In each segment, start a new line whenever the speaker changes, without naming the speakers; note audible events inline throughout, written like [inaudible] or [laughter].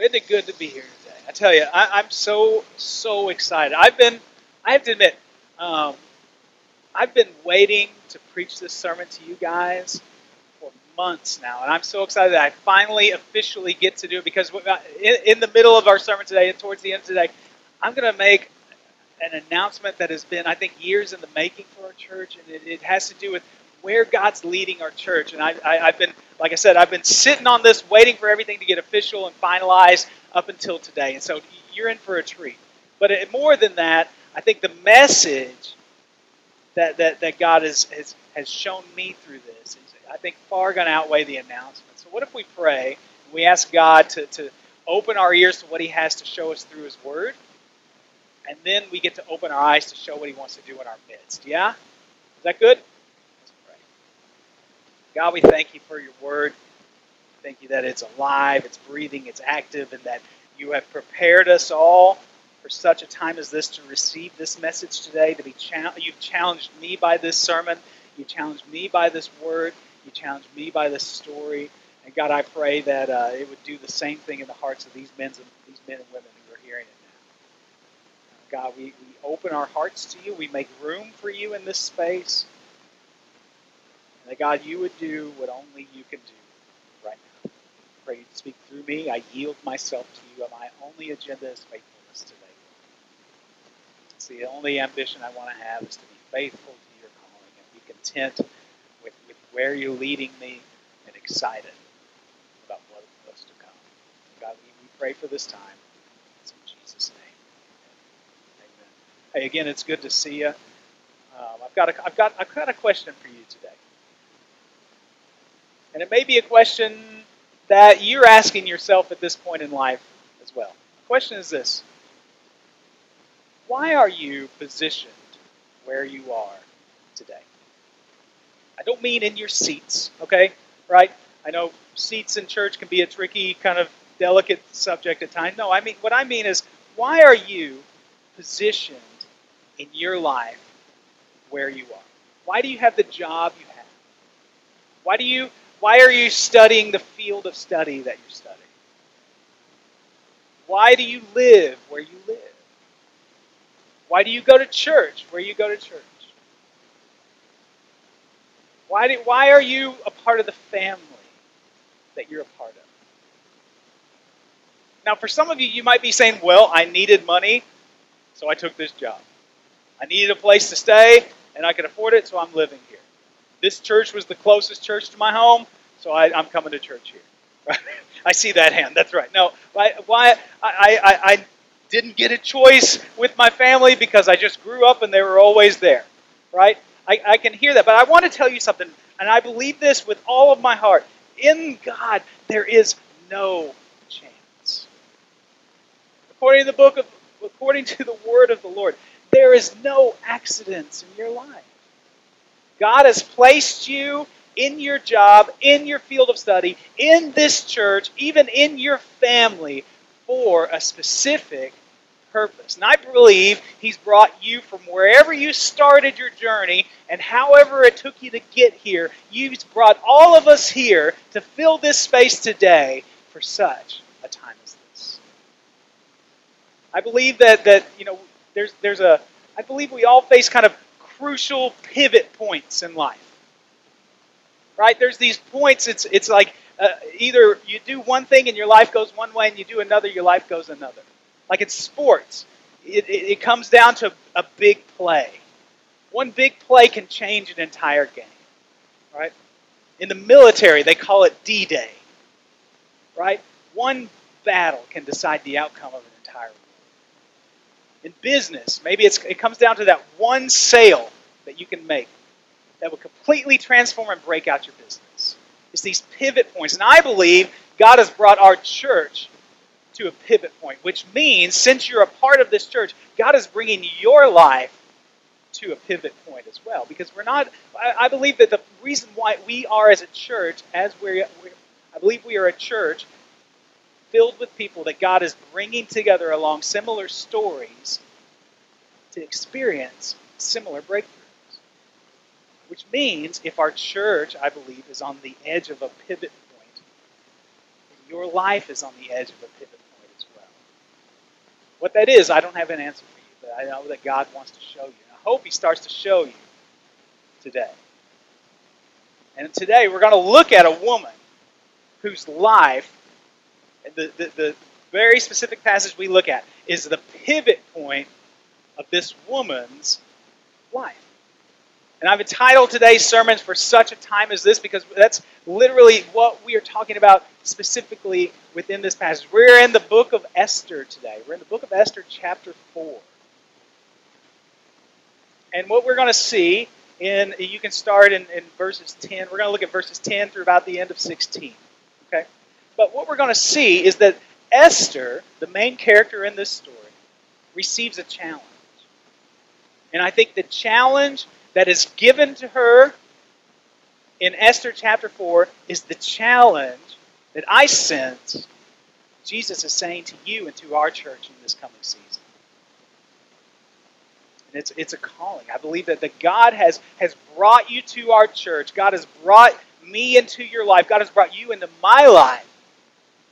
Isn't it good to be here today? I tell you, I, I'm so so excited. I've been, I have to admit, um, I've been waiting to preach this sermon to you guys for months now, and I'm so excited that I finally officially get to do it because in, in the middle of our sermon today and towards the end of today, I'm going to make an announcement that has been, I think, years in the making for our church, and it, it has to do with where God's leading our church. And I, I, I've been, like I said, I've been sitting on this, waiting for everything to get official and finalized up until today. And so you're in for a treat. But more than that, I think the message that, that, that God has, has, has shown me through this is, I think, far going to outweigh the announcement. So, what if we pray and we ask God to, to open our ears to what He has to show us through His Word? And then we get to open our eyes to show what He wants to do in our midst. Yeah? Is that good? God, we thank you for your word. Thank you that it's alive, it's breathing, it's active, and that you have prepared us all for such a time as this to receive this message today. To be cha- you've challenged me by this sermon, you challenged me by this word, you challenged me by this story, and God, I pray that uh, it would do the same thing in the hearts of these men and these men and women who are hearing it now. God, we, we open our hearts to you. We make room for you in this space. And that God, you would do what only you can do right now. Pray you to speak through me. I yield myself to you. My only agenda is faithfulness today. It's the only ambition I want to have is to be faithful to your calling and be content with, with where you're leading me and excited about what is to come. God, we, pray for this time. In Jesus' name. Amen. Hey, again, it's good to see you. Um, I've got a, I've got I've got a question for you today. And it may be a question that you're asking yourself at this point in life as well. The question is this Why are you positioned where you are today? I don't mean in your seats, okay? Right? I know seats in church can be a tricky, kind of delicate subject at times. No, I mean, what I mean is, why are you positioned in your life where you are? Why do you have the job you have? Why do you why are you studying the field of study that you're studying? Why do you live where you live? Why do you go to church where you go to church? Why, do, why are you a part of the family that you're a part of? Now, for some of you, you might be saying, well, I needed money, so I took this job. I needed a place to stay, and I could afford it, so I'm living here. This church was the closest church to my home, so I, am coming to church here. [laughs] I see that hand. That's right. No, why, why I, I, I didn't get a choice with my family because I just grew up and they were always there, right? I, I can hear that, but I want to tell you something, and I believe this with all of my heart. In God, there is no chance. According to the book of, according to the word of the Lord, there is no accidents in your life. God has placed you in your job, in your field of study, in this church, even in your family for a specific purpose. And I believe He's brought you from wherever you started your journey and however it took you to get here, He's brought all of us here to fill this space today for such a time as this. I believe that, that you know, there's, there's a, I believe we all face kind of crucial pivot points in life. Right? There's these points, it's, it's like uh, either you do one thing and your life goes one way and you do another, your life goes another. Like it's sports, it, it, it comes down to a big play. One big play can change an entire game. Right? In the military, they call it D Day. Right? One battle can decide the outcome of an entire war in business, maybe it comes down to that one sale that you can make that will completely transform and break out your business. It's these pivot points. And I believe God has brought our church to a pivot point, which means since you're a part of this church, God is bringing your life to a pivot point as well. Because we're not, I, believe that the reason why we are as a church, as we're, I believe we are a church filled with people that God is bringing together along similar stories to experience similar breakthroughs. Which means if our church, I believe, is on the edge of a pivot point, your life is on the edge of a pivot point as well. What that is, I don't have an answer for you, but I know that God wants to show you. I hope He starts to show you today. And today we're going to look at a woman whose life, the, the, the very specific passage we look at, is the pivot point of this woman's life. And I've entitled today's sermons for such a time as this because that's literally what we are talking about specifically within this passage. We're in the book of Esther today. We're in the book of Esther, chapter 4. And what we're going to see in, you can start in, in verses 10. We're going to look at verses 10 through about the end of 16. But what we're going to see is that Esther, the main character in this story, receives a challenge. And I think the challenge that is given to her in Esther chapter 4 is the challenge that I sense Jesus is saying to you and to our church in this coming season. And it's, it's a calling. I believe that, that God has, has brought you to our church. God has brought me into your life. God has brought you into my life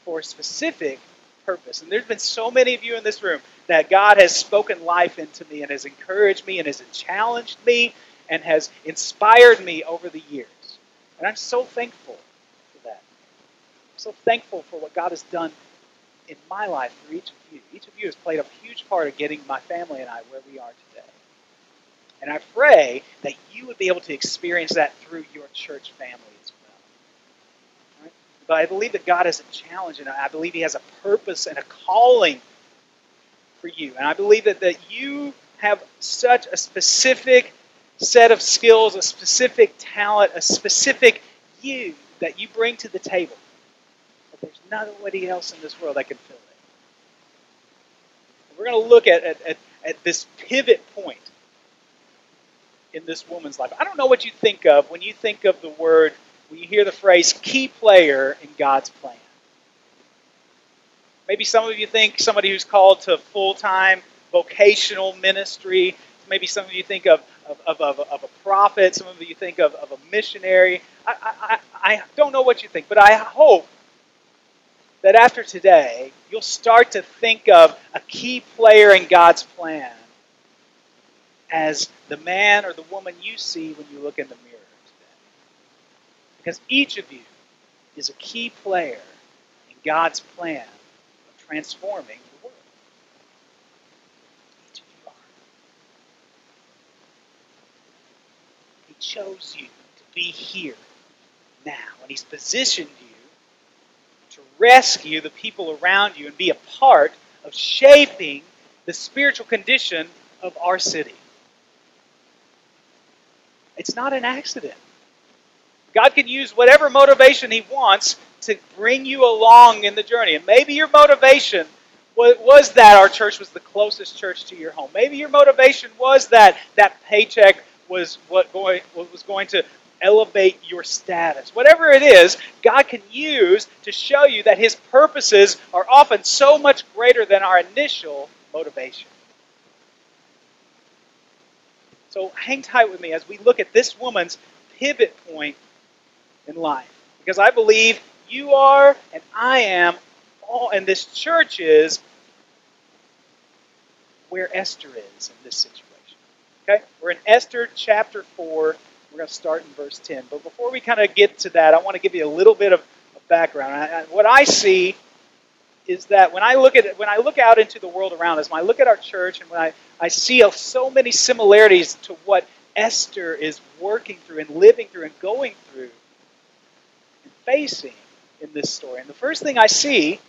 for a specific purpose. And there's been so many of you in this room that God has spoken life into me and has encouraged me and has challenged me and has inspired me over the years. And I'm so thankful for that. I'm so thankful for what God has done in my life for each of you. Each of you has played a huge part of getting my family and I where we are today. And I pray that you would be able to experience that through your church family? But I believe that God has a challenge and I believe He has a purpose and a calling for you. And I believe that, that you have such a specific set of skills, a specific talent, a specific you that you bring to the table. But there's nobody else in this world that can fill it. we're going to look at, at, at, at this pivot point in this woman's life. I don't know what you think of when you think of the word, when you hear the phrase key player in God's plan. Maybe some of you think somebody who's called to full time vocational ministry. Maybe some of you think of, of, of, of, a prophet. Some of you think of, of a missionary. I, I, I don't know what you think, but I hope that after today, you'll start to think of a key player in God's plan as the man or the woman you see when you look in the mirror. Because each of you is a key player in God's plan of transforming the world. Each of you are. He chose you to be here now, and He's positioned you to rescue the people around you and be a part of shaping the spiritual condition of our city. It's not an accident. God can use whatever motivation He wants to bring you along in the journey. And maybe your motivation was that our church was the closest church to your home. Maybe your motivation was that that paycheck was what going what was going to elevate your status. Whatever it is, God can use to show you that his purposes are often so much greater than our initial motivation. So hang tight with me as we look at this woman's pivot point in life. Because I believe you are and I am, all, and this church is where Esther is in this situation. Okay? We're in Esther chapter 4. We're going to start in verse 10. But before we kind of get to that, I want to give you a little bit of, of background. I, what I see is that when I look at when I look out into the world around us, when I look at our church, and when I, I see so many similarities to what Esther is working through and living through and going through facing, in this story. And the first thing I see,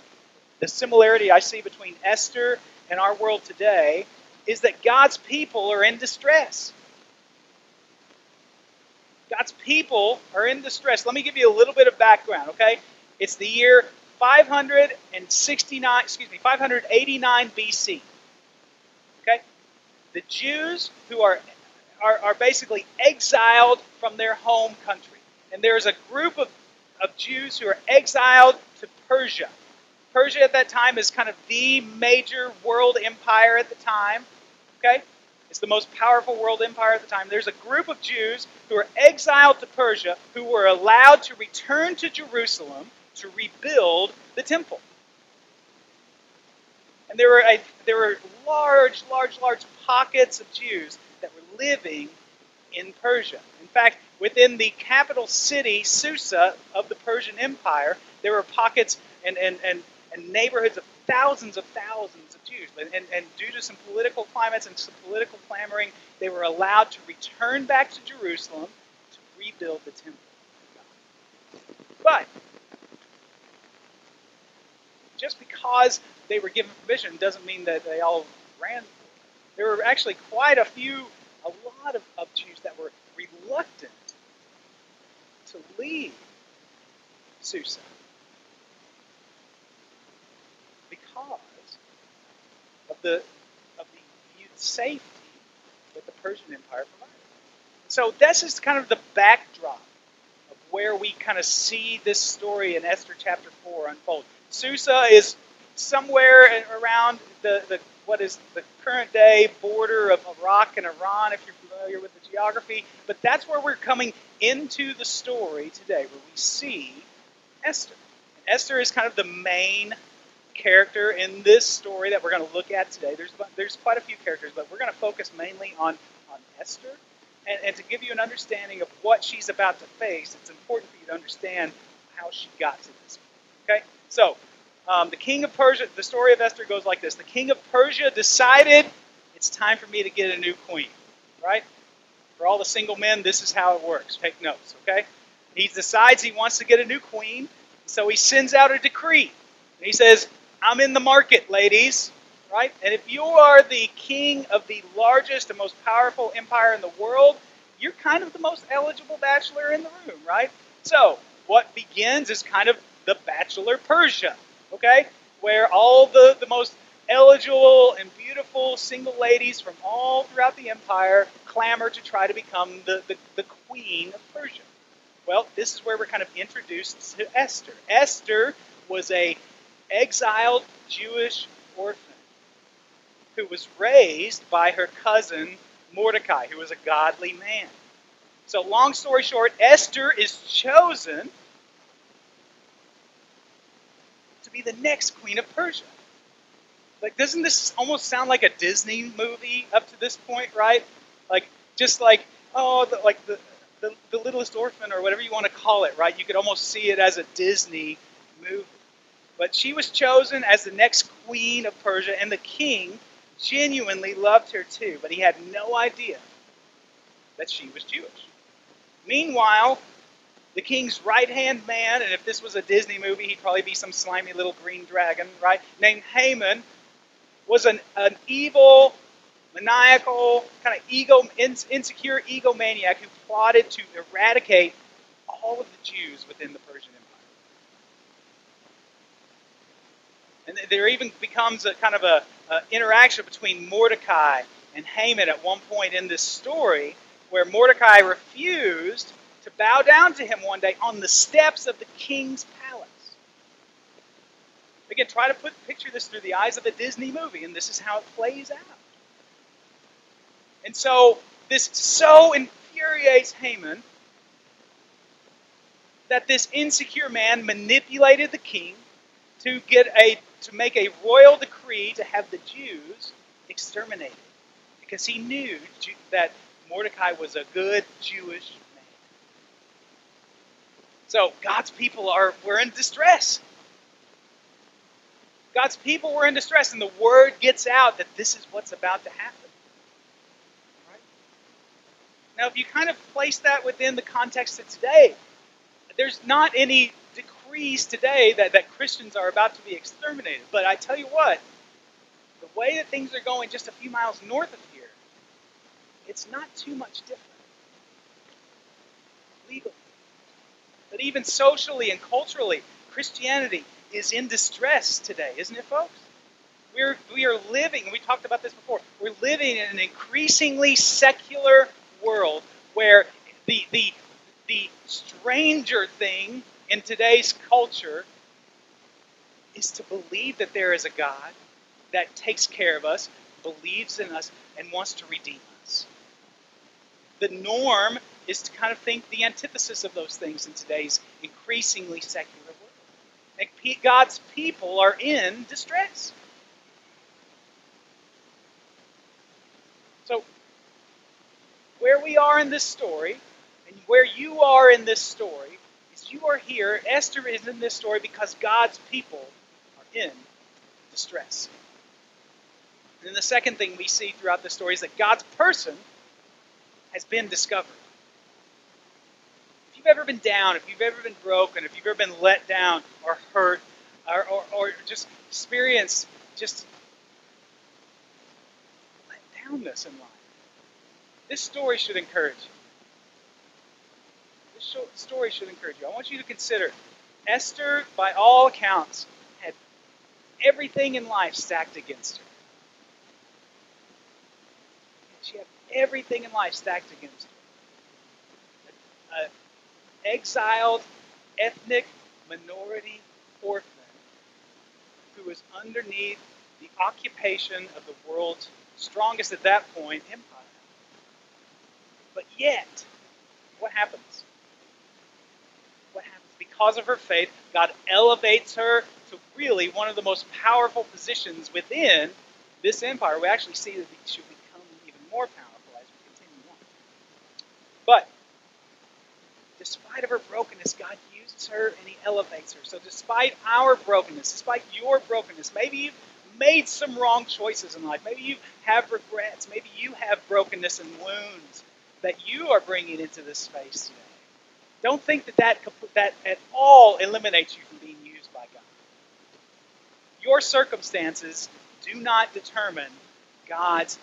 the similarity I see between Esther and our world today, is that God's people are in distress. God's people are in distress. Let me give you a little bit of background, okay? It's the year 569, excuse me, 589 BC. Okay? The Jews who are, are, are basically exiled from their home country. And there is a group of of Jews who are exiled to Persia. Persia at that time is kind of the major world empire at the time. Okay? It's the most powerful world empire at the time. There's a group of Jews who are exiled to Persia who were allowed to return to Jerusalem to rebuild the temple. And there were, a, there were large, large, large pockets of Jews that were living in Persia. In fact, within the capital city, Susa, of the Persian Empire, there were pockets and, and, and, and neighborhoods of thousands of thousands of Jews. And, and due to some political climates and some political clamoring, they were allowed to return back to Jerusalem to rebuild the temple. But just because they were given permission doesn't mean that they all ran. There were actually quite a few, a lot of, of Jews that were reluctant to leave Susa because of the of the safety that the Persian Empire provided. So this is kind of the backdrop of where we kind of see this story in Esther chapter four unfold. Susa is somewhere around the, the what is the current day border of Iraq and Iran, if you're familiar with the geography. But that's where we're coming into the story today, where we see Esther. And Esther is kind of the main character in this story that we're going to look at today. There's there's quite a few characters, but we're going to focus mainly on on Esther. And, and to give you an understanding of what she's about to face, it's important for you to understand how she got to this. Point. Okay, so um, the king of Persia. The story of Esther goes like this: The king of Persia decided it's time for me to get a new queen. Right? For all the single men, this is how it works. Take notes. Okay? He decides he wants to get a new queen, so he sends out a decree. And he says, I'm in the market, ladies, right? And if you are the king of the largest and most powerful empire in the world, you're kind of the most eligible bachelor in the room, right? So, what begins is kind of the bachelor Persia, okay? Where all the, the most eligible and beautiful single ladies from all throughout the empire clamor to try to become the, the, the queen of Persia. Well, this is where we're kind of introduced to Esther. Esther was a exiled Jewish orphan who was raised by her cousin Mordecai, who was a godly man. So, long story short, Esther is chosen to be the next queen of Persia. Like, doesn't this almost sound like a Disney movie up to this point, right? Like, just like, oh, the, like the, the, the littlest orphan or whatever you want to call it, right? You could almost see it as a Disney movie. But she was chosen as the next queen of Persia, and the king genuinely loved her too, but he had no idea that she was Jewish. Meanwhile, the king's right hand man, and if this was a Disney movie, he'd probably be some slimy little green dragon, right? Named Haman, was an, an evil, maniacal, kind of ego, insecure egomaniac who plotted to eradicate all of the Jews within the Persian Empire. And there even becomes a kind of a, a interaction between Mordecai and Haman at one point in this story, where Mordecai refused to bow down to him one day on the steps of the king's palace. Again, try to put picture this through the eyes of a Disney movie, and this is how it plays out. And so this so infuriates Haman that this insecure man manipulated the king to get a to make a royal decree to have the Jews exterminated because he knew that Mordecai was a good Jewish. So God's people are we're in distress. God's people were in distress, and the word gets out that this is what's about to happen. Right? Now, if you kind of place that within the context of today, there's not any decrees today that, that Christians are about to be exterminated. But I tell you what, the way that things are going just a few miles north of here, it's not too much different. Legally. But even socially and culturally, Christianity is in distress today, isn't it, folks? We're, we are living, we talked about this before, we're living in an increasingly secular world where the, the, the stranger thing in today's culture is to believe that there is a God that takes care of us, believes in us, and wants to redeem us. The norm is to kind of think the antithesis of those things in today's increasingly secular world. And God's people are in distress. So, where we are in this story, and where you are in this story, is you are here, Esther is in this story because God's people are in distress. And then the second thing we see throughout the story is that God's person has been discovered. If you've ever been down, if you've ever been broken, if you've ever been let down or hurt, or, or, or just experienced just let downness in life, this story should encourage you. This story should encourage you. I want you to consider Esther, by all accounts, had everything in life stacked against her. She had everything in life stacked against her. Exiled, ethnic minority orphan who was underneath the occupation of the world's strongest at that point empire. But yet, what happens? What happens? Because of her faith, God elevates her to really one of the most powerful positions within this empire. We actually see that she become even more powerful as we continue on. But of her brokenness, God uses her and He elevates her. So despite our brokenness, despite your brokenness, maybe you've made some wrong choices in life. Maybe you have regrets. Maybe you have brokenness and wounds that you are bringing into this space today. Don't think that that, that at all eliminates you from being used by God. Your circumstances do not determine God's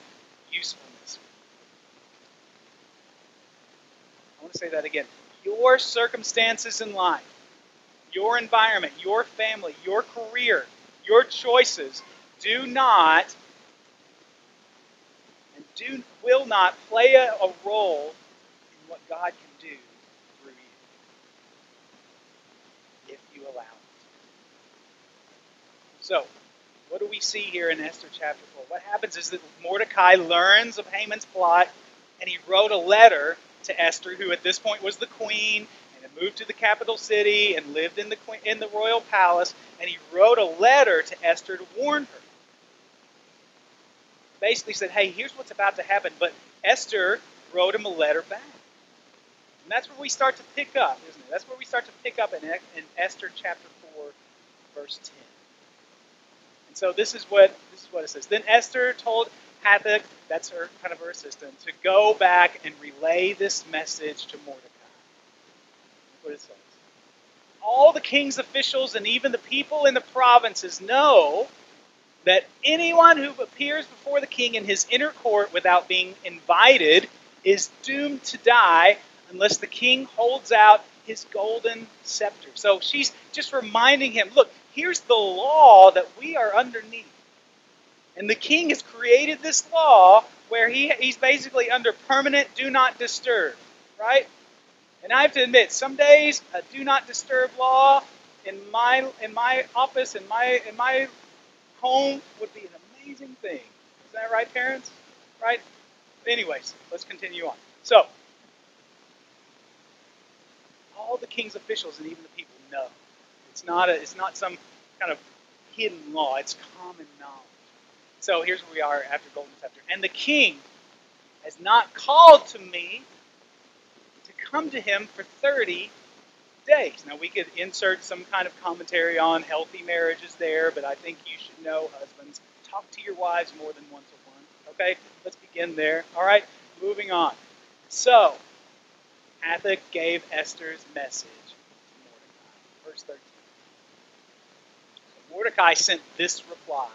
usefulness. I want to say that again. Your circumstances in life, your environment, your family, your career, your choices do not and do will not play a, a role in what God can do through you if you allow it. So, what do we see here in Esther chapter 4? What happens is that Mordecai learns of Haman's plot and he wrote a letter to Esther, who at this point was the queen and had moved to the capital city and lived in the in the royal palace, and he wrote a letter to Esther to warn her basically said, hey, here's what's about to happen. But Esther wrote him a letter back. And that's where we start to pick up, isn't it? That's where we start to pick up in, in Esther chapter 4, verse 10. And so this is what this is what it says. Then Esther told That's her kind of her assistant, to go back and relay this message to Mordecai. What it says. All the king's officials and even the people in the provinces know that anyone who appears before the king in his inner court without being invited is doomed to die unless the king holds out his golden scepter. So she's just reminding him look, here's the law that we are underneath. And the king has created this law where he, he's basically under permanent do not disturb, right? And I have to admit, some days a do not disturb law in my in my office in my in my home would be an amazing thing. Is that right, parents? Right? Anyways, let's continue on. So, all the king's officials and even the people know. It's not a, it's not some kind of hidden law. It's common knowledge. So here's where we are after Golden Scepter. And the king has not called to me to come to him for 30 days. Now, we could insert some kind of commentary on healthy marriages there, but I think you should know, husbands, talk to your wives more than once a month. Okay, let's begin there. All right, moving on. So, Hathach gave Esther's message to Mordecai. Verse 13. So Mordecai sent this reply.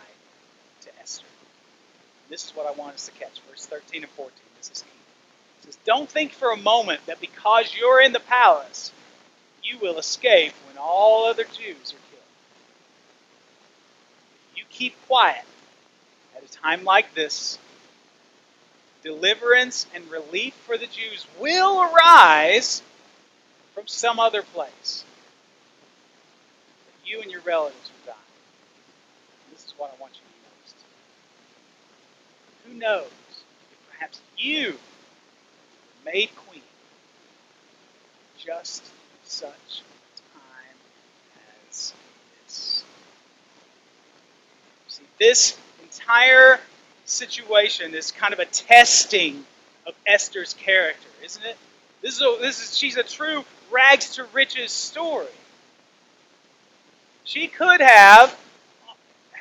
This is what I want us to catch. Verse 13 and 14. This is key. It says, Don't think for a moment that because you're in the palace, you will escape when all other Jews are killed. You keep quiet at a time like this. Deliverance and relief for the Jews will arise from some other place. But you and your relatives will die. This is what I want you. Who knows if perhaps you were made queen just such time as this. See, this entire situation is kind of a testing of Esther's character, isn't it? This is, a, this is she's a true rags to riches story. She could have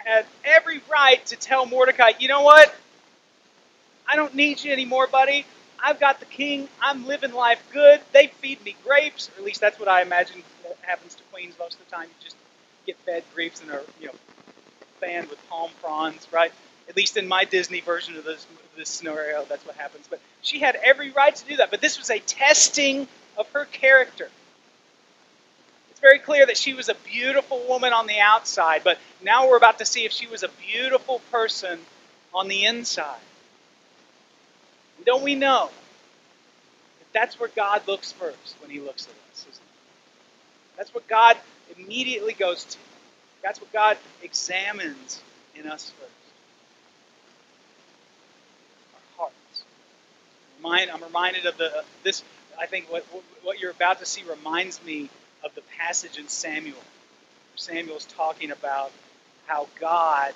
had every right to tell Mordecai, you know what? I don't need you anymore, buddy. I've got the king. I'm living life good. They feed me grapes, or at least that's what I imagine happens to queens most of the time. You just get fed grapes and are you know fanned with palm fronds, right? At least in my Disney version of this, this scenario, that's what happens. But she had every right to do that. But this was a testing of her character. It's very clear that she was a beautiful woman on the outside, but now we're about to see if she was a beautiful person on the inside. Don't we know that that's where God looks first when He looks at us? That's what God immediately goes to. That's what God examines in us first. Our hearts. I'm reminded of the this. I think what what you're about to see reminds me of the passage in Samuel. Samuel's talking about how God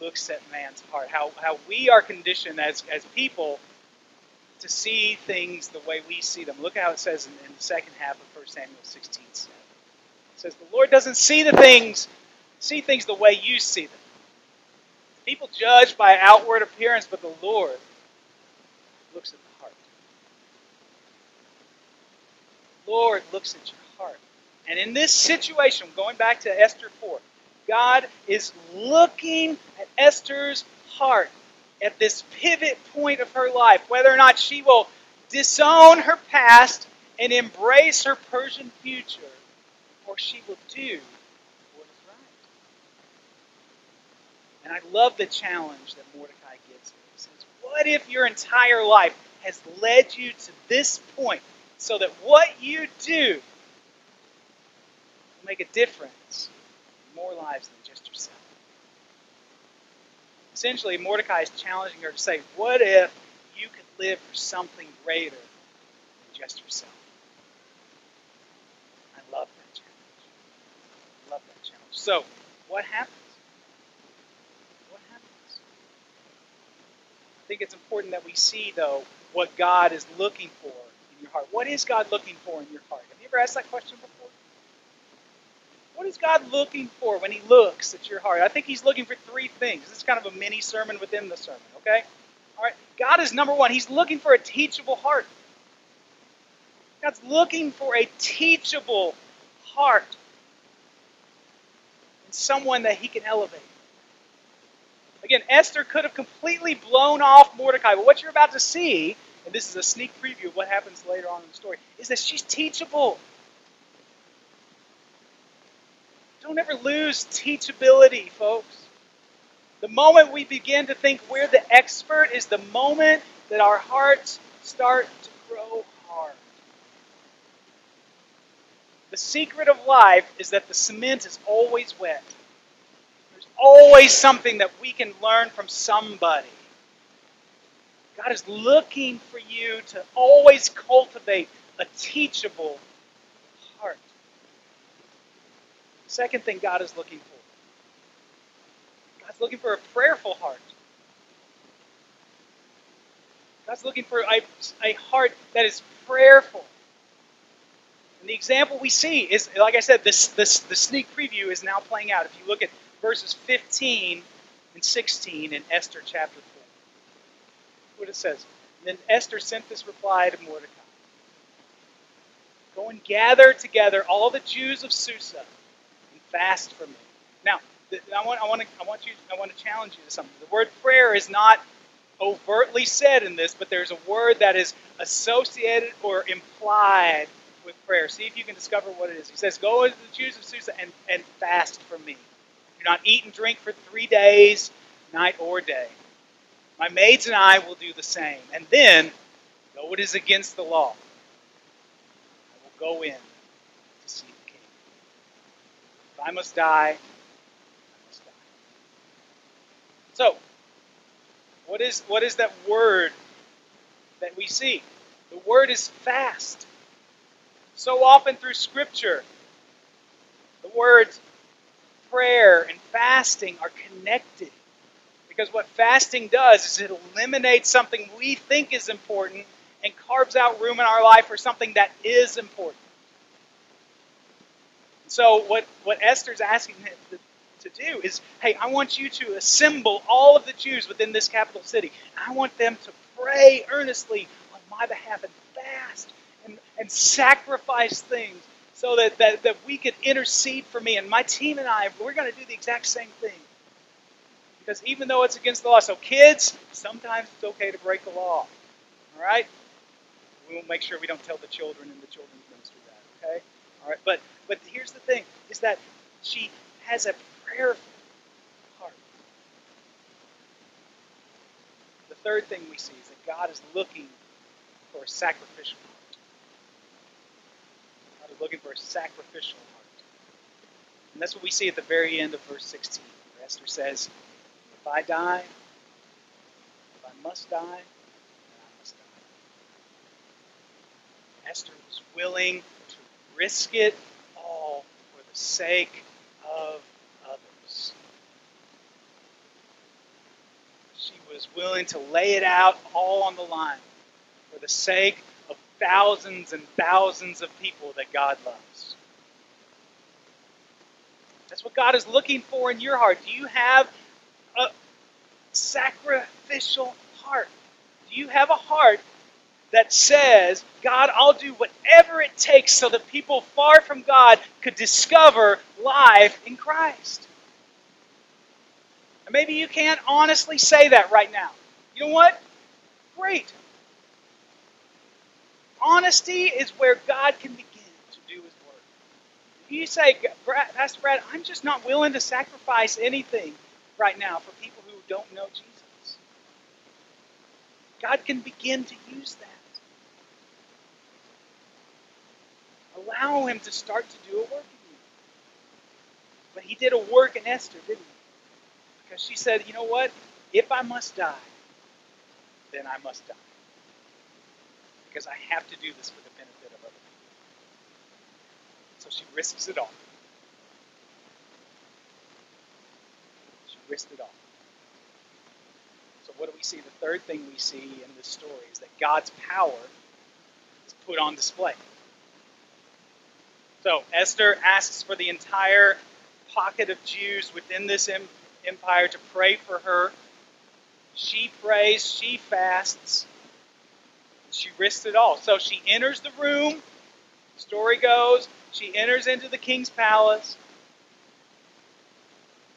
looks at man's heart, how, how we are conditioned as, as people to see things the way we see them. Look how it says in, in the second half of 1 Samuel 16 7. It says, The Lord doesn't see the things see things the way you see them. People judge by outward appearance, but the Lord looks at the heart. Lord looks at your heart. And in this situation, going back to Esther 4, God is looking at Esther's heart at this pivot point of her life, whether or not she will disown her past and embrace her Persian future, or she will do what is right. And I love the challenge that Mordecai gives here. He says, What if your entire life has led you to this point so that what you do will make a difference in more lives than? Essentially, Mordecai is challenging her to say, What if you could live for something greater than just yourself? I love that challenge. I love that challenge. So, what happens? What happens? I think it's important that we see, though, what God is looking for in your heart. What is God looking for in your heart? Have you ever asked that question before? What is God looking for when He looks at your heart? I think He's looking for three things. This is kind of a mini sermon within the sermon, okay? All right. God is number one. He's looking for a teachable heart. God's looking for a teachable heart. And someone that He can elevate. Again, Esther could have completely blown off Mordecai, but what you're about to see, and this is a sneak preview of what happens later on in the story, is that she's teachable. Don't ever lose teachability, folks. The moment we begin to think we're the expert is the moment that our hearts start to grow hard. The secret of life is that the cement is always wet There's always something that we can learn from somebody. God is looking for you to always cultivate a teachable heart. Second thing God is looking for God's looking for a prayerful heart. God's looking for a, a heart that is prayerful. And the example we see is, like I said, this, this the sneak preview is now playing out. If you look at verses 15 and 16 in Esther chapter 4. What it says. then Esther sent this reply to Mordecai Go and gather together all the Jews of Susa fast for me. Now, I want, I, want to, I, want you, I want to challenge you to something. The word prayer is not overtly said in this, but there's a word that is associated or implied with prayer. See if you can discover what it is. He says, Go into the Jews of Susa and, and fast for me Do not eat and drink for three days, night or day. My maids and I will do the same. And then, though it is against the law, I will go in to see the king. I must die, I must die. So, what is, what is that word that we see? The word is fast. So often through Scripture, the words prayer and fasting are connected. Because what fasting does is it eliminates something we think is important and carves out room in our life for something that is important. So what, what Esther's asking to, to do is, hey, I want you to assemble all of the Jews within this capital city. I want them to pray earnestly on my behalf and fast and, and sacrifice things so that, that, that we could intercede for me. And my team and I, we're going to do the exact same thing. Because even though it's against the law, so kids, sometimes it's okay to break the law. All right? We will make sure we don't tell the children in the children's ministry that, okay? All right, but but here's the thing: is that she has a prayerful heart. The third thing we see is that God is looking for a sacrificial heart. God is looking for a sacrificial heart, and that's what we see at the very end of verse 16, where Esther says, "If I die, if I must die." Then I must die. Esther was willing to risk it sake of others. She was willing to lay it out all on the line for the sake of thousands and thousands of people that God loves. That's what God is looking for in your heart. Do you have a sacrificial heart? Do you have a heart that says, God, I'll do whatever it takes so that people far from God could discover life in Christ. And maybe you can't honestly say that right now. You know what? Great. Honesty is where God can begin to do His work. If you say, Pastor Brad, I'm just not willing to sacrifice anything right now for people who don't know Jesus, God can begin to use that. Allow him to start to do a work in you. But he did a work in Esther, didn't he? Because she said, you know what? If I must die, then I must die. Because I have to do this for the benefit of other people. So she risks it all. She risked it all. So what do we see? The third thing we see in this story is that God's power is put on display. So Esther asks for the entire pocket of Jews within this empire to pray for her. She prays, she fasts, she risks it all. So she enters the room. Story goes, she enters into the king's palace,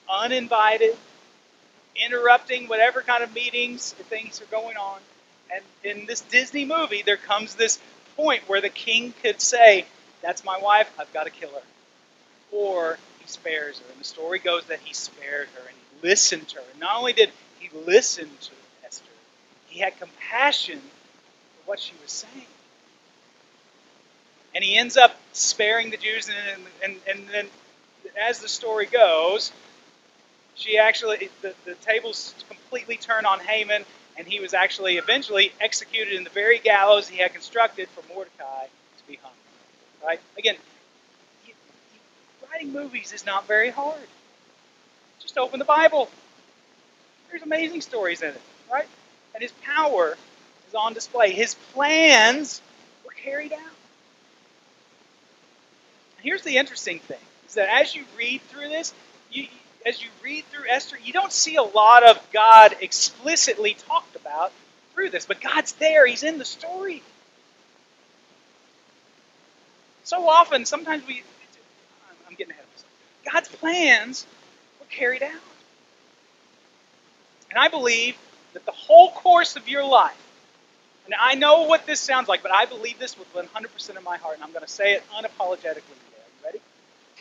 uninvited, interrupting whatever kind of meetings things are going on. And in this Disney movie, there comes this point where the king could say, that's my wife, I've got to kill her. Or he spares her. And the story goes that he spared her and he listened to her. And not only did he listen to Esther, he had compassion for what she was saying. And he ends up sparing the Jews. And, and, and then, as the story goes, she actually, the, the tables completely turn on Haman, and he was actually eventually executed in the very gallows he had constructed for Mordecai to be hung. Right? Again, writing movies is not very hard. Just open the Bible. There's amazing stories in it, right? And his power is on display. His plans were carried out. Here's the interesting thing: is that as you read through this, you, as you read through Esther, you don't see a lot of God explicitly talked about through this, but God's there. He's in the story. So often, sometimes we, I'm getting ahead of myself. God's plans were carried out. And I believe that the whole course of your life, and I know what this sounds like, but I believe this with 100% of my heart, and I'm going to say it unapologetically today. Are you ready?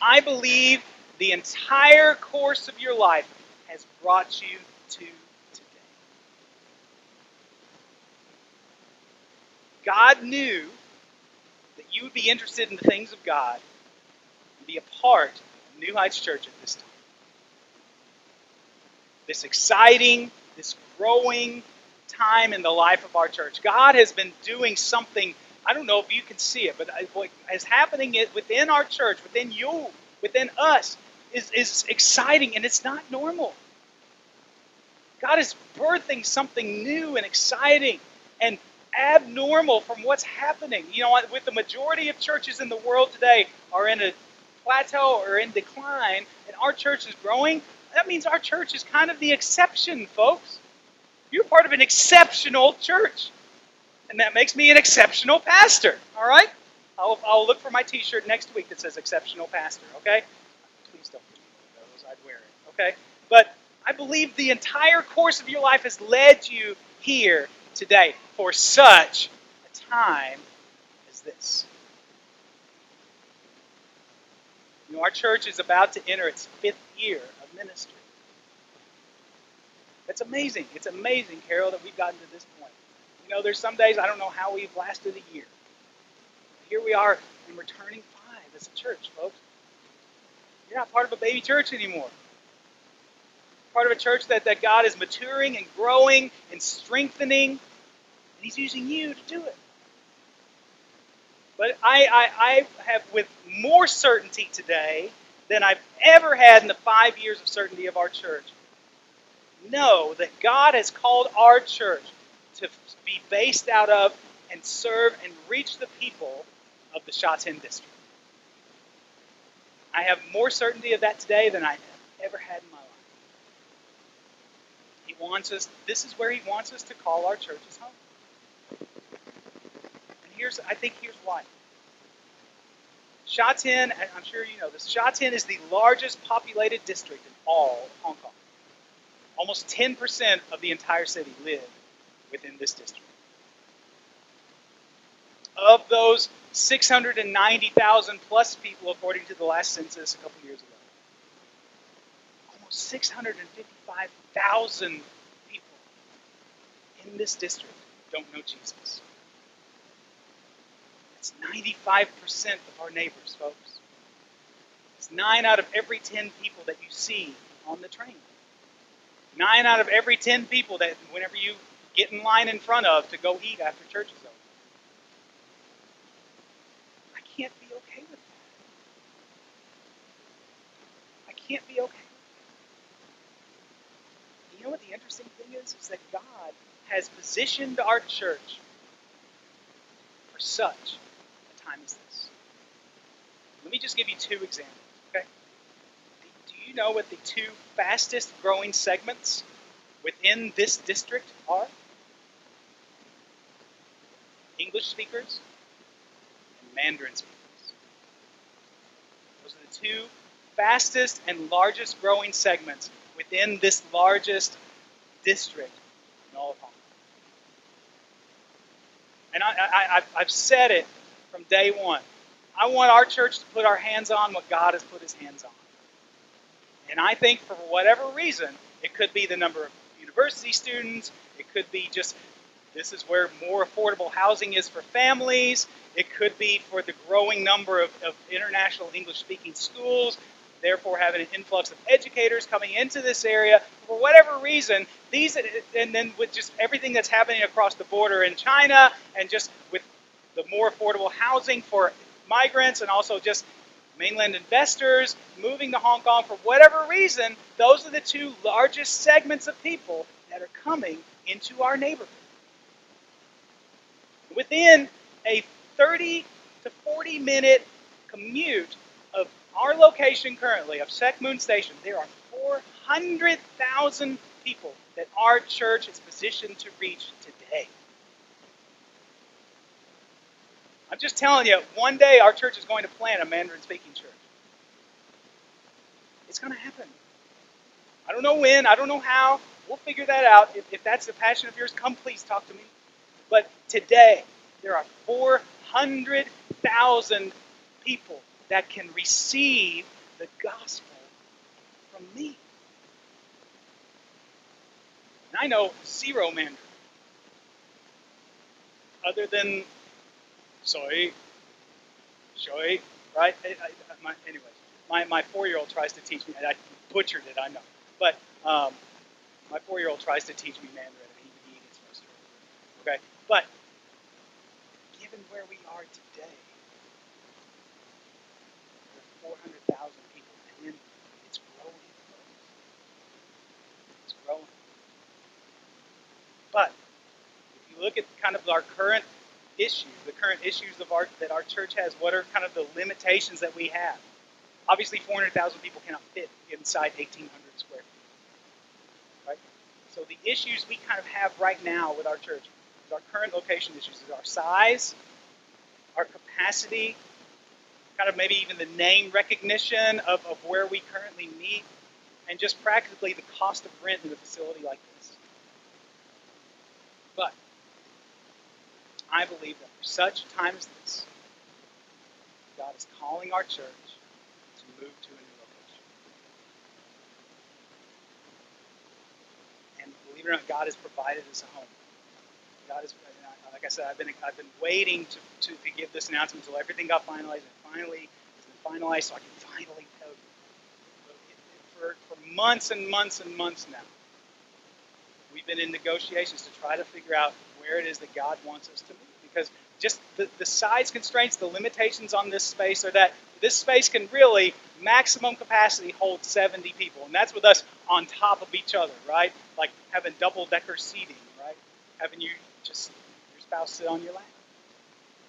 I believe the entire course of your life has brought you to today. God knew you would be interested in the things of God and be a part of New Heights Church at this time. This exciting, this growing time in the life of our church. God has been doing something, I don't know if you can see it, but what is happening within our church, within you, within us, is, is exciting and it's not normal. God is birthing something new and exciting and abnormal from what's happening. You know, with the majority of churches in the world today are in a plateau or in decline, and our church is growing, that means our church is kind of the exception, folks. You're part of an exceptional church. And that makes me an exceptional pastor, all right? I'll, I'll look for my t shirt next week that says exceptional pastor, okay? Please don't give me those, I'd wear it, okay? But I believe the entire course of your life has led you here today for such a time as this. You know, our church is about to enter its fifth year of ministry. It's amazing. It's amazing, Carol, that we've gotten to this point. You know, there's some days I don't know how we've lasted a year. Here we are, and we're turning five as a church, folks. You're not part of a baby church anymore. Part of a church that, that God is maturing and growing and strengthening, and He's using you to do it. But I, I, I have, with more certainty today than I've ever had in the five years of certainty of our church, know that God has called our church to be based out of and serve and reach the people of the Shatin district. I have more certainty of that today than I've ever had in my life. He wants us, this is where he wants us to call our churches home. Here's, I think here's why. Shatin, I'm sure you know this, Shatin is the largest populated district in all of Hong Kong. Almost 10% of the entire city live within this district. Of those 690,000 plus people, according to the last census a couple years ago, almost 655,000 people in this district don't know Jesus. It's 95% of our neighbors, folks. It's 9 out of every 10 people that you see on the train. Nine out of every ten people that whenever you get in line in front of to go eat after church is over. I can't be okay with that. I can't be okay You know what the interesting thing is? Is that God has positioned our church for such time as this. Let me just give you two examples okay? Do you know what the two fastest growing segments within this district are? English speakers and Mandarin speakers. Those are the two fastest and largest growing segments within this largest district in all of Hong Kong. And I, have said it from day one. I want our church to put our hands on what God has put his hands on. And I think for whatever reason, it could be the number of university students, it could be just this is where more affordable housing is for families, it could be for the growing number of, of international English speaking schools, therefore having an influx of educators coming into this area. For whatever reason, these and then with just everything that's happening across the border in China and just with the more affordable housing for migrants and also just mainland investors moving to Hong Kong for whatever reason, those are the two largest segments of people that are coming into our neighborhood. Within a 30 to 40 minute commute of our location currently, of Shek Mun Station, there are 400,000 people that our church is positioned to reach today. I'm just telling you, one day our church is going to plant a Mandarin speaking church. It's going to happen. I don't know when, I don't know how. We'll figure that out. If, if that's the passion of yours, come please talk to me. But today, there are 400,000 people that can receive the gospel from me. And I know zero Mandarin. Other than soy, soy, right? I, I, my, anyways, my, my four-year-old tries to teach me, and I butchered it, I know. But um, my four-year-old tries to teach me Mandarin, and he, he gets. Okay? But given where we are today, there are 400,000 people, and it's growing. It's growing. But if you look at kind of our current issues, the current issues of our that our church has, what are kind of the limitations that we have? Obviously, 400,000 people cannot fit inside 1,800 square feet. Right? So the issues we kind of have right now with our church, is our current location issues, is our size, our capacity, kind of maybe even the name recognition of, of where we currently meet, and just practically the cost of rent in a facility like this. But I believe that for such a time as this, God is calling our church to move to a new location. And believe it or not, God has provided us a home. God is, like I said, I've been I've been waiting to, to, to give this announcement until everything got finalized, and finally it's been finalized, so I can finally tell you. For, for months and months and months now, we've been in negotiations to try to figure out where it is that God wants us to be. Because just the, the size constraints, the limitations on this space are that this space can really maximum capacity hold 70 people. And that's with us on top of each other, right? Like having double decker seating, right? Having you just your spouse sit on your lap.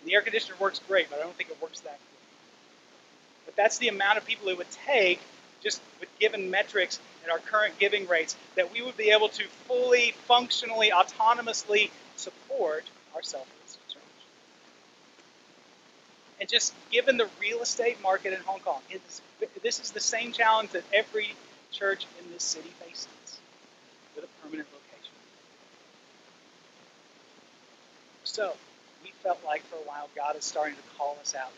And the air conditioner works great, but I don't think it works that good. But that's the amount of people it would take just with given metrics and our current giving rates that we would be able to fully, functionally, autonomously support our self-listed church. And just given the real estate market in Hong Kong, is, this is the same challenge that every church in this city faces with a permanent location. So, we felt like for a while God is starting to call us out.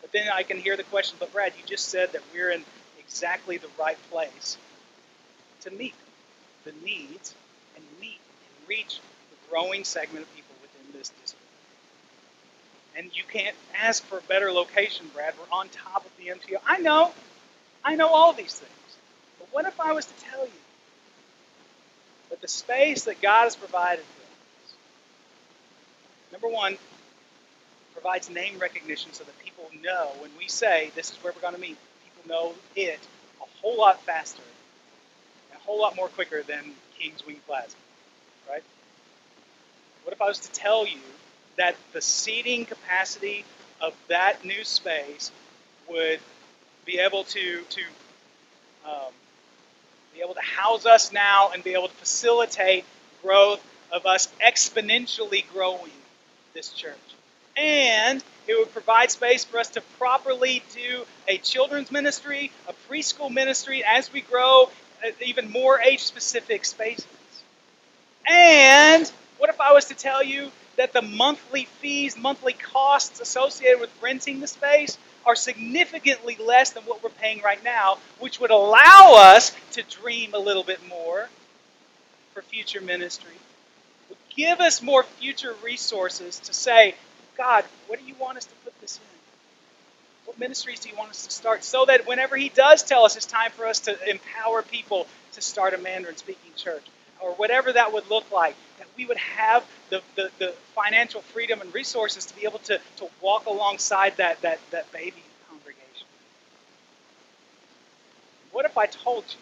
But then I can hear the question, but Brad, you just said that we're in exactly the right place to meet the needs and meet and reach growing segment of people within this district. And you can't ask for a better location, Brad. We're on top of the MTR. I know. I know all these things. But what if I was to tell you that the space that God has provided for us, number one, provides name recognition so that people know when we say this is where we're going to meet, people know it a whole lot faster a whole lot more quicker than King's Wing Plaza, right? What if I was to tell you that the seating capacity of that new space would be able to to um, be able to house us now and be able to facilitate growth of us exponentially growing this church? and it would provide space for us to properly do a children's ministry, a preschool ministry as we grow, uh, even more age specific spaces. And what if I was to tell you that the monthly fees, monthly costs associated with renting the space are significantly less than what we're paying right now, which would allow us to dream a little bit more for future ministry? Would give us more future resources to say, God, what do you want us to put this in? What ministries do you want us to start? So that whenever He does tell us it's time for us to empower people to start a Mandarin speaking church, or whatever that would look like, we would have the, the, the, financial freedom and resources to be able to, to walk alongside that, that, that baby congregation. What if I told you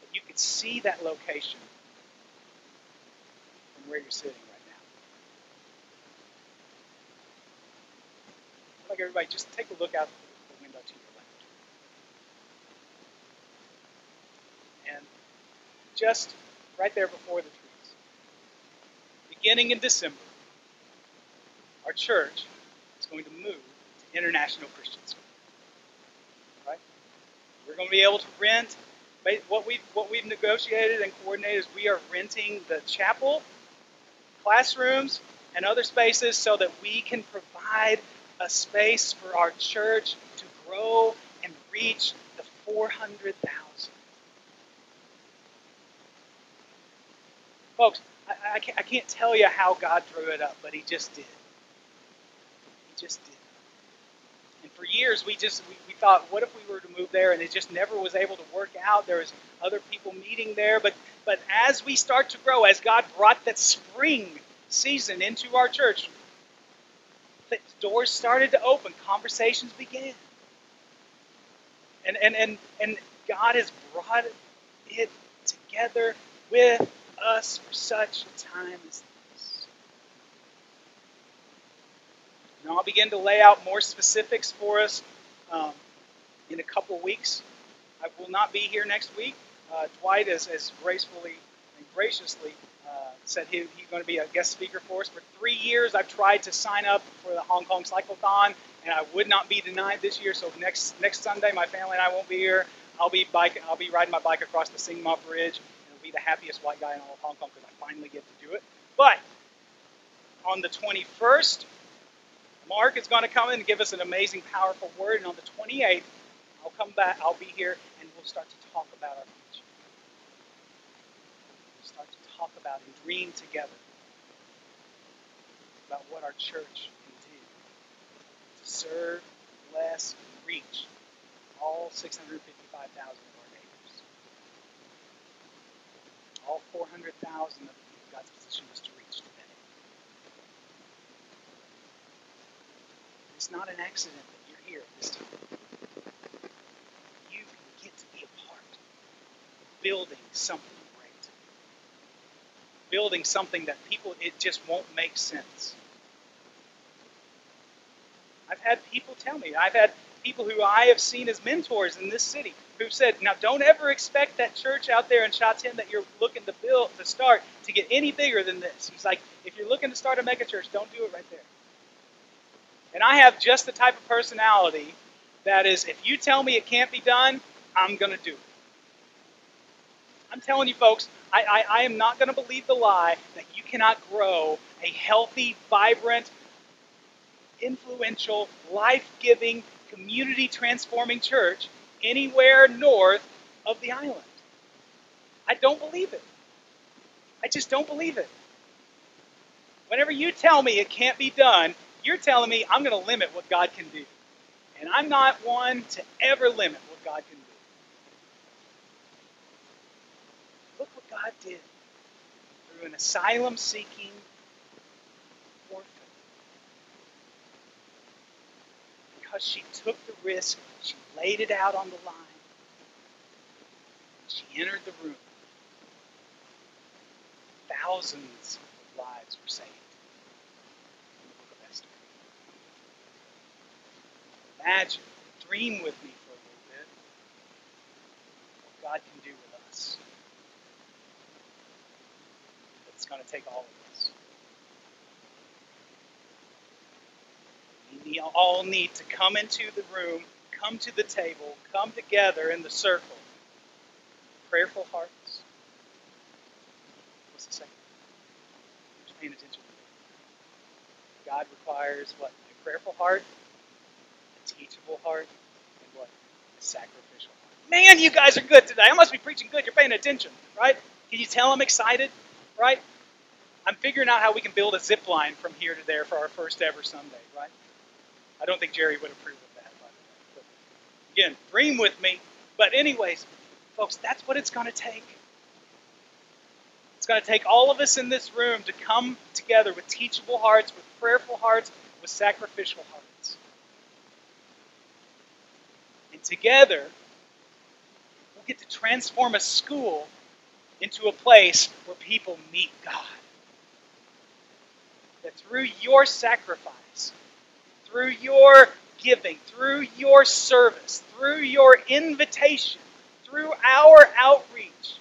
that you could see that location from where you're sitting? Right now? Like everybody, just take a look out the window to your left. And just right there before the trees, beginning in December, our church is going to move to International Christian School. Right? We're going to be able to rent. What we've, what we've negotiated and coordinated is we are renting the chapel, classrooms, and other spaces so that we can provide a space for our church to grow and reach the 400,000. Folks, I, I, can't, tell you how God drew it up, but He just did. He just did. And for years, we just we, we thought, what if we were to move there? And it just never was able to work out. There was other people meeting there, but but as we start to grow, as God brought that spring season into our church, the doors started to open, conversations began. And, and, and, and God has brought it together with us for such a time as this. Now, I'll begin to lay out more specifics for us um, in a couple weeks. I will not be here next week. Uh, Dwight has, has gracefully and graciously uh, said he, he's going to be a guest speaker for us. For three years, I've tried to sign up for the Hong Kong Cyclothon, and I would not be denied this year. So next next Sunday, my family and I won't be here. I'll be biking. I'll be riding my bike across the Tsing Ma Bridge. Be the happiest white guy in all of Hong Kong because I finally get to do it. But on the 21st, Mark is going to come in and give us an amazing, powerful word. And on the 28th, I'll come back. I'll be here, and we'll start to talk about our future. We'll start to talk about and dream together about what our church can do to serve, bless, reach all 655,000 of our neighbors. All 400,000 of God's positioned us to reach today. It's not an accident that you're here at this time. You get to be a part of building something great. Building something that people, it just won't make sense. I've had people tell me, I've had people who I have seen as mentors in this city who've said, now don't ever expect that church out there in Sha Tin that you're looking to build, to start, to get any bigger than this. He's like, if you're looking to start a mega church, don't do it right there. And I have just the type of personality that is, if you tell me it can't be done, I'm going to do it. I'm telling you, folks, I, I, I am not going to believe the lie that you cannot grow a healthy, vibrant, influential, life giving, community transforming church anywhere north of the island. I don't believe it. I just don't believe it. Whenever you tell me it can't be done, you're telling me I'm going to limit what God can do. And I'm not one to ever limit what God can do. Look what God did through an asylum seeking orphan. because she took the risk, she laid it out on the line. She entered the room. Thousands of lives were saved in the book of Esther. Imagine, dream with me for a little bit what God can do with us. But it's going to take all of us. We all need to come into the room, come to the table, come together in the circle. Prayerful hearts. What's the second? Just paying attention. God requires what? A prayerful heart, a teachable heart, and what? A sacrificial heart. Man, you guys are good today. I must be preaching good. You're paying attention, right? Can you tell I'm excited, right? I'm figuring out how we can build a zip line from here to there for our first ever Sunday, right? I don't think Jerry would approve of that, by the way. But again, dream with me. But, anyways, folks, that's what it's going to take. It's going to take all of us in this room to come together with teachable hearts, with prayerful hearts, with sacrificial hearts. And together, we'll get to transform a school into a place where people meet God. That through your sacrifice, through your giving, through your service, through your invitation, through our outreach,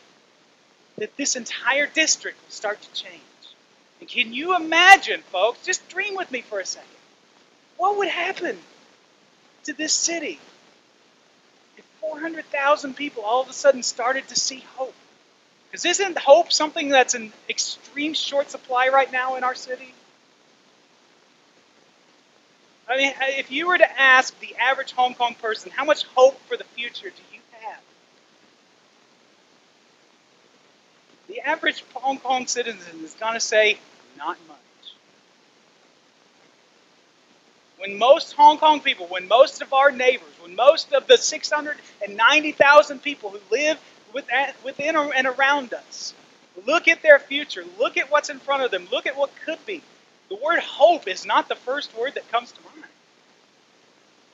that this entire district will start to change. And can you imagine, folks, just dream with me for a second. What would happen to this city if 400,000 people all of a sudden started to see hope? Because isn't hope something that's in extreme short supply right now in our city? I mean, if you were to ask the average Hong Kong person, how much hope for the future do you have? The average Hong Kong citizen is going to say, not much. When most Hong Kong people, when most of our neighbors, when most of the 690,000 people who live within and around us look at their future, look at what's in front of them, look at what could be, the word hope is not the first word that comes to mind.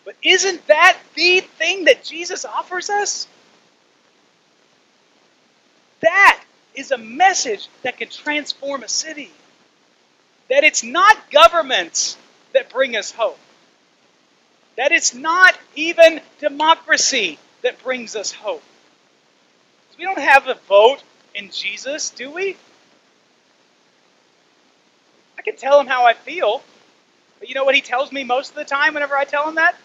But isn't that the thing that Jesus offers us? That is a message that can transform a city. That it's not governments that bring us hope. That it's not even democracy that brings us hope. We don't have a vote in Jesus, do we? I can tell him how I feel. But you know what he tells me most of the time whenever I tell him that?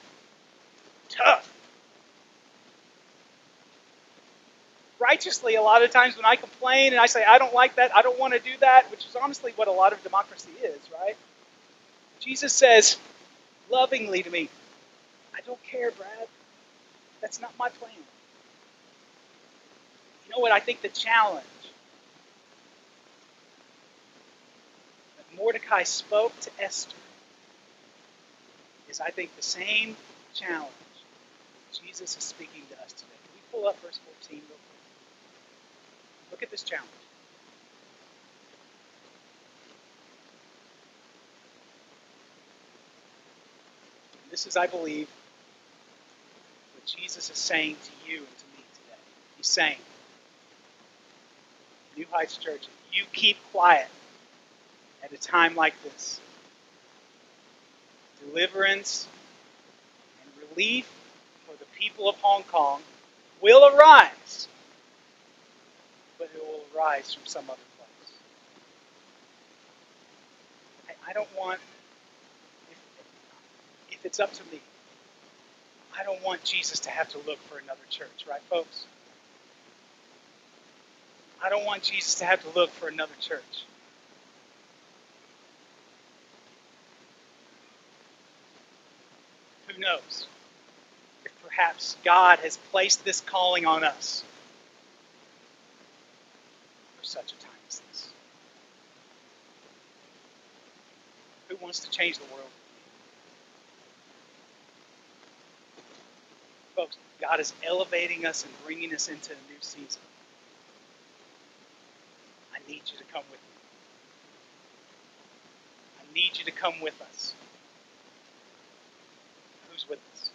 Tough. Righteously, a lot of times when I complain and I say, I don't like that, I don't want to do that, which is honestly what a lot of democracy is, right? Jesus says lovingly to me, I don't care, Brad. That's not my plan. You know what? I think the challenge that Mordecai spoke to Esther is, I think, the same challenge Jesus is speaking to us today. Can we pull up verse 14 real quick? Look at this challenge. This is, I believe, what Jesus is saying to you and to me today. He's saying, New Heights Church, if you keep quiet at a time like this, deliverance and relief people of Hong Kong will arise, but it will arise from some other place. I, I don't want, if, if it's up to me, I don't want Jesus to have to look for another church, right, folks? I don't want Jesus to have to look for another church. Who knows? Perhaps God has placed this calling on us for such a time as this. Who wants to change the world? Folks, God is elevating us and bringing us into a new season. I need you to come with me. I need you to come with us. Who's with us?